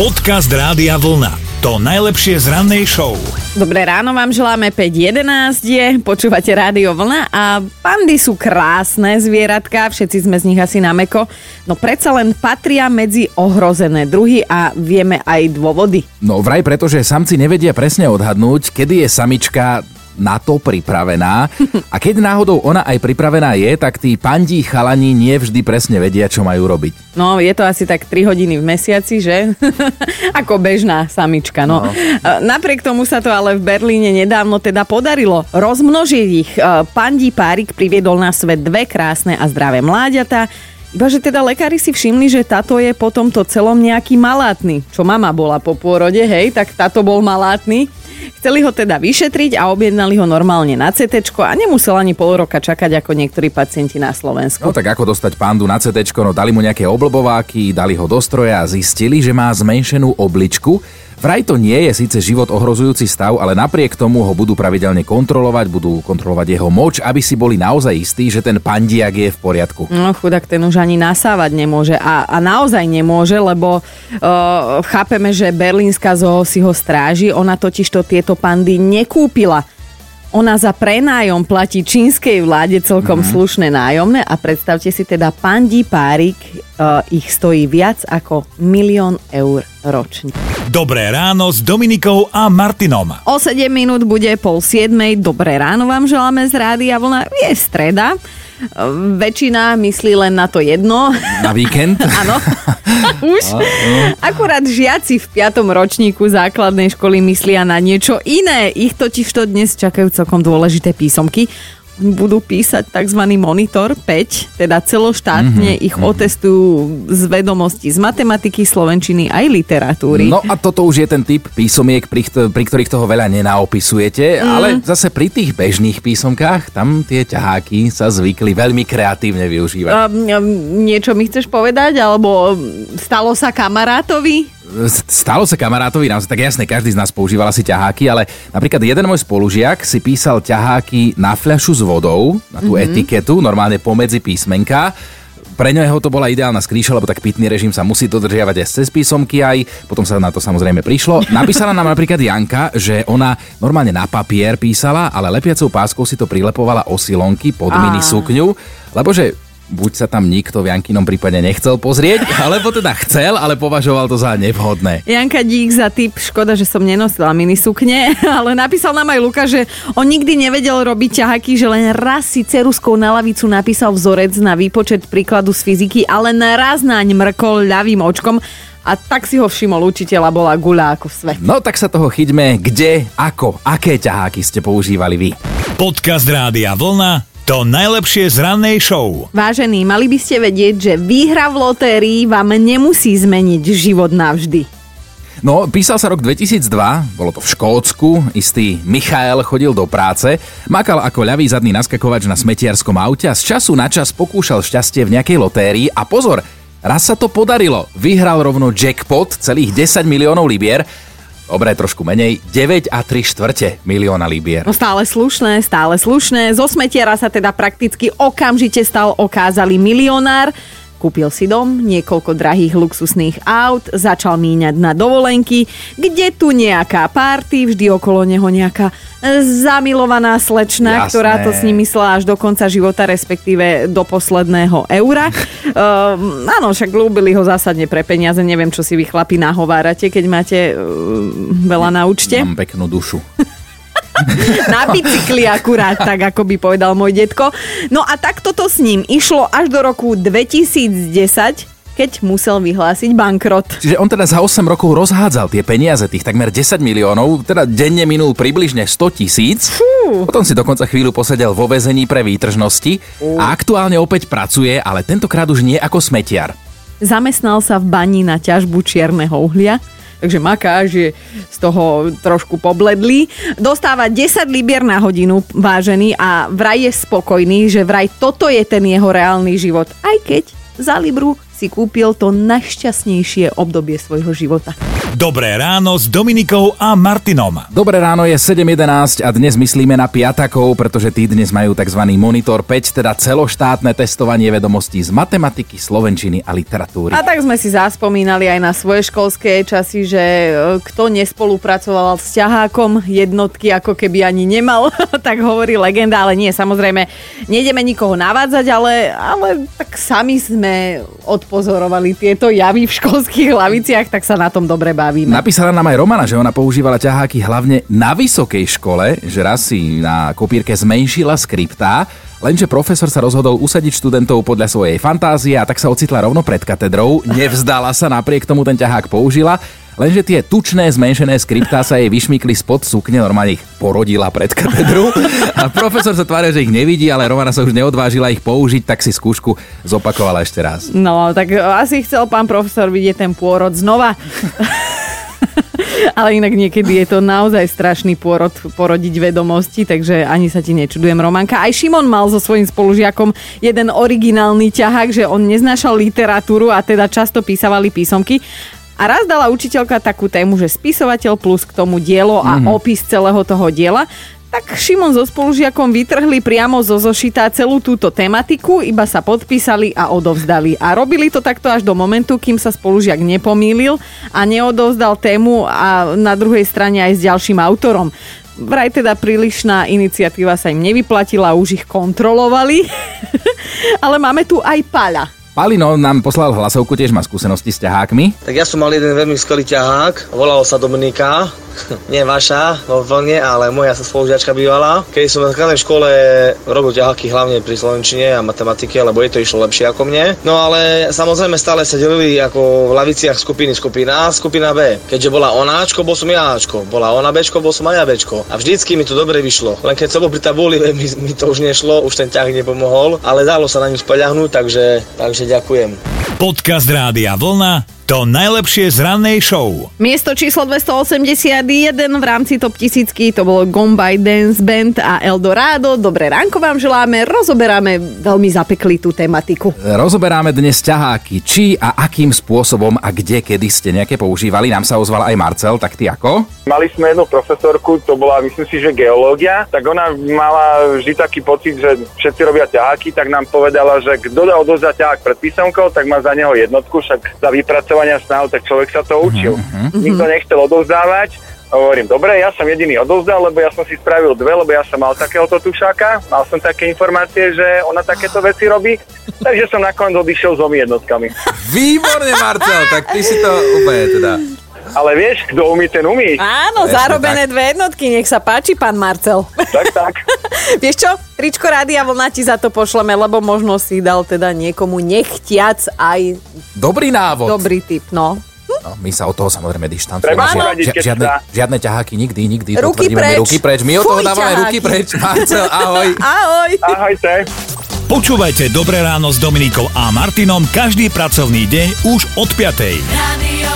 Podcast Rádia Vlna. To najlepšie z rannej show. Dobré ráno vám želáme 5.11 je, počúvate Rádio Vlna a pandy sú krásne zvieratka, všetci sme z nich asi na meko, no predsa len patria medzi ohrozené druhy a vieme aj dôvody. No vraj preto, že samci nevedia presne odhadnúť, kedy je samička na to pripravená. A keď náhodou ona aj pripravená je, tak tí pandí chalani nie vždy presne vedia, čo majú robiť. No, je to asi tak 3 hodiny v mesiaci, že? Ako bežná samička, no. no. Napriek tomu sa to ale v Berlíne nedávno teda podarilo rozmnožiť ich. Pandí párik priviedol na svet dve krásne a zdravé mláďata. Iba, že teda lekári si všimli, že táto je po tomto celom nejaký malátny. Čo mama bola po pôrode, hej, tak táto bol malátny. Chceli ho teda vyšetriť a objednali ho normálne na CT a nemusel ani pol roka čakať ako niektorí pacienti na Slovensku. No tak ako dostať pandu na CT, no dali mu nejaké oblbováky, dali ho do stroja a zistili, že má zmenšenú obličku, Vraj to nie je síce život ohrozujúci stav, ale napriek tomu ho budú pravidelne kontrolovať, budú kontrolovať jeho moč, aby si boli naozaj istí, že ten pandiak je v poriadku. No chudák ten už ani nasávať nemôže a, a naozaj nemôže, lebo uh, chápeme, že berlínska zoo si ho stráži, ona totiž to tieto pandy nekúpila ona za prenájom platí čínskej vláde celkom mm. slušné nájomné a predstavte si teda pandí párik, uh, ich stojí viac ako milión eur ročne. Dobré ráno s Dominikou a Martinom. O 7 minút bude pol 7. Dobré ráno vám želáme z Rádia Vlna. Je streda. Väčšina myslí len na to jedno. Na víkend? Áno. Už. Akurát žiaci v piatom ročníku základnej školy myslia na niečo iné. Ich totiž to dnes čakajú celkom dôležité písomky budú písať tzv. monitor 5, teda celoštátne mm-hmm, ich mm-hmm. otestujú z vedomosti z matematiky, slovenčiny aj literatúry. No a toto už je ten typ písomiek, pri, pri ktorých toho veľa nenaopisujete, mm. ale zase pri tých bežných písomkách, tam tie ťaháky sa zvykli veľmi kreatívne využívať. Um, niečo mi chceš povedať? Alebo stalo sa kamarátovi? Stalo sa kamarátovi, naozaj tak jasne, každý z nás používal asi ťaháky, ale napríklad jeden môj spolužiak si písal ťaháky na fľašu s vodou, na tú mm-hmm. etiketu, normálne pomedzi písmenka. Pre ňoho to bola ideálna skrýša, lebo tak pitný režim sa musí dodržiavať aj cez písomky aj, potom sa na to samozrejme prišlo. Napísala nám napríklad Janka, že ona normálne na papier písala, ale lepiacou páskou si to prilepovala osilonky pod mini sukňu, lebo že buď sa tam nikto v Jankinom prípade nechcel pozrieť, alebo teda chcel, ale považoval to za nevhodné. Janka, dík za tip. Škoda, že som nenosila minisukne, ale napísal nám aj Luka, že on nikdy nevedel robiť ťahaky, že len raz si ceruskou na lavicu napísal vzorec na výpočet príkladu z fyziky, ale naraz naň mrkol ľavým očkom a tak si ho všimol učiteľ a bola guľa ako svet. No tak sa toho chyťme, kde, ako, aké ťaháky ste používali vy. Podcast Rádia Vlna to najlepšie z rannej show. Vážení, mali by ste vedieť, že výhra v lotérii vám nemusí zmeniť život navždy. No, písal sa rok 2002, bolo to v Škótsku, istý Michael chodil do práce, makal ako ľavý zadný naskakovač na smetiarskom aute a z času na čas pokúšal šťastie v nejakej lotérii a pozor, raz sa to podarilo, vyhral rovno jackpot celých 10 miliónov libier Dobre, trošku menej, 9 a 3 štvrte milióna libier. No stále slušné, stále slušné. Zo smetiara sa teda prakticky okamžite stal okázalý milionár. Kúpil si dom, niekoľko drahých luxusných aut, začal míňať na dovolenky, kde tu nejaká párty, vždy okolo neho nejaká zamilovaná slečna, Jasné. ktorá to s ním myslela až do konca života, respektíve do posledného eura. uh, áno, však ľúbili ho zásadne pre peniaze, neviem, čo si vy chlapi nahovárate, keď máte uh, veľa na účte. Mám peknú dušu. Na bicykli akurát, tak ako by povedal môj detko. No a takto to s ním išlo až do roku 2010, keď musel vyhlásiť bankrot. Čiže on teda za 8 rokov rozhádzal tie peniaze, tých takmer 10 miliónov, teda denne minul približne 100 tisíc. Potom si dokonca chvíľu posedel vo väzení pre výtržnosti a aktuálne opäť pracuje, ale tentokrát už nie ako smetiar. Zamestnal sa v bani na ťažbu čierneho uhlia takže maká, že z toho trošku pobledli. Dostáva 10 libier na hodinu, vážený, a vraj je spokojný, že vraj toto je ten jeho reálny život. Aj keď za Libru si kúpil to najšťastnejšie obdobie svojho života. Dobré ráno s Dominikou a Martinom. Dobré ráno je 7.11 a dnes myslíme na piatakov, pretože tí dnes majú tzv. Monitor 5, teda celoštátne testovanie vedomostí z matematiky, slovenčiny a literatúry. A tak sme si zaspomínali aj na svoje školské časy, že e, kto nespolupracoval s ťahákom jednotky, ako keby ani nemal, tak hovorí legenda, ale nie, samozrejme, nejdeme nikoho navádzať, ale, ale tak sami sme odpozorovali tieto javy v školských laviciach, tak sa na tom dobre bavíme. Napísala nám aj Romana, že ona používala ťaháky hlavne na vysokej škole, že raz si na kopírke zmenšila skriptá, Lenže profesor sa rozhodol usadiť študentov podľa svojej fantázie a tak sa ocitla rovno pred katedrou, nevzdala sa, napriek tomu ten ťahák použila, lenže tie tučné zmenšené skriptá sa jej vyšmykli spod sukne, normálne ich porodila pred katedru a profesor sa tváril, že ich nevidí, ale Romana sa už neodvážila ich použiť, tak si skúšku zopakovala ešte raz. No, tak asi chcel pán profesor vidieť ten pôrod znova. Ale inak niekedy je to naozaj strašný pôrod porodiť vedomosti, takže ani sa ti nečudujem, Romanka. Aj Šimon mal so svojím spolužiakom jeden originálny ťahák, že on neznášal literatúru a teda často písavali písomky. A raz dala učiteľka takú tému, že spisovateľ plus k tomu dielo a mm-hmm. opis celého toho diela. Tak Šimon so spolužiakom vytrhli priamo zo zošita celú túto tematiku, iba sa podpísali a odovzdali. A robili to takto až do momentu, kým sa spolužiak nepomýlil a neodovzdal tému a na druhej strane aj s ďalším autorom. Vraj teda prílišná iniciatíva sa im nevyplatila, už ich kontrolovali. Ale máme tu aj Paľa. Palino nám poslal hlasovku, tiež má skúsenosti s ťahákmi. Tak ja som mal jeden veľmi skvelý ťahák, volal sa Dominika, nie vaša vo vlne, ale moja sa spolužiačka bývala. Keď som na základnej škole robil ťaháky hlavne pri slovenčine a matematike, lebo jej to išlo lepšie ako mne. No ale samozrejme stále sa delili ako v laviciach skupiny skupina A, skupina B. Keďže bola ona Ačko, bol som ja Ačko. Bola ona Bčko, bol som aj ja Bčko. A vždycky mi to dobre vyšlo. Len keď som bol pri tabuli, mi, mi to už nešlo, už ten ťah nepomohol, ale dalo sa na ňu spoľahnúť, takže, takže ďakujem. Podcast Rádia Vlna to najlepšie z rannej show. Miesto číslo 281 v rámci top tisícky to bolo Gombay Dance Band a Eldorado. Dobré ránko vám želáme, rozoberáme veľmi zapeklitú tematiku. Rozoberáme dnes ťaháky, či a akým spôsobom a kde, kedy ste nejaké používali. Nám sa ozval aj Marcel, tak ty ako? Mali sme jednu profesorku, to bola myslím si, že geológia, tak ona mala vždy taký pocit, že všetci robia ťaháky, tak nám povedala, že kto dá odozdať ťahák pred písomkou, tak má za neho jednotku, však za vypracovanie vypracovania snahov, tak človek sa to učil. Uh-huh. Nikto nechcel odovzdávať, Hovorím, dobre, ja som jediný odovzdal, lebo ja som si spravil dve, lebo ja som mal takéhoto tušáka, mal som také informácie, že ona takéto veci robí, takže som nakoniec odišiel s jednotkami. Výborne, Marcel, tak ty si to úplne teda ale vieš, kto umí, ten umí. Áno, Presne zarobené tak. dve jednotky, nech sa páči, pán Marcel. Tak, tak. vieš čo, tričko Rádia Vlna ti za to pošleme, lebo možno si dal teda niekomu nechtiac aj... Dobrý návod. Dobrý tip, no. No, my sa od toho samozrejme dištancujeme. Ži- žiadne, žiadne ťaháky nikdy, nikdy. Ruky preč. ruky preč. My od toho dávame ťaháky. ruky preč. Marcel, ahoj. Ahoj. Ahojte. Počúvajte Dobré ráno s Dominikou a Martinom každý pracovný deň už od 5. Radio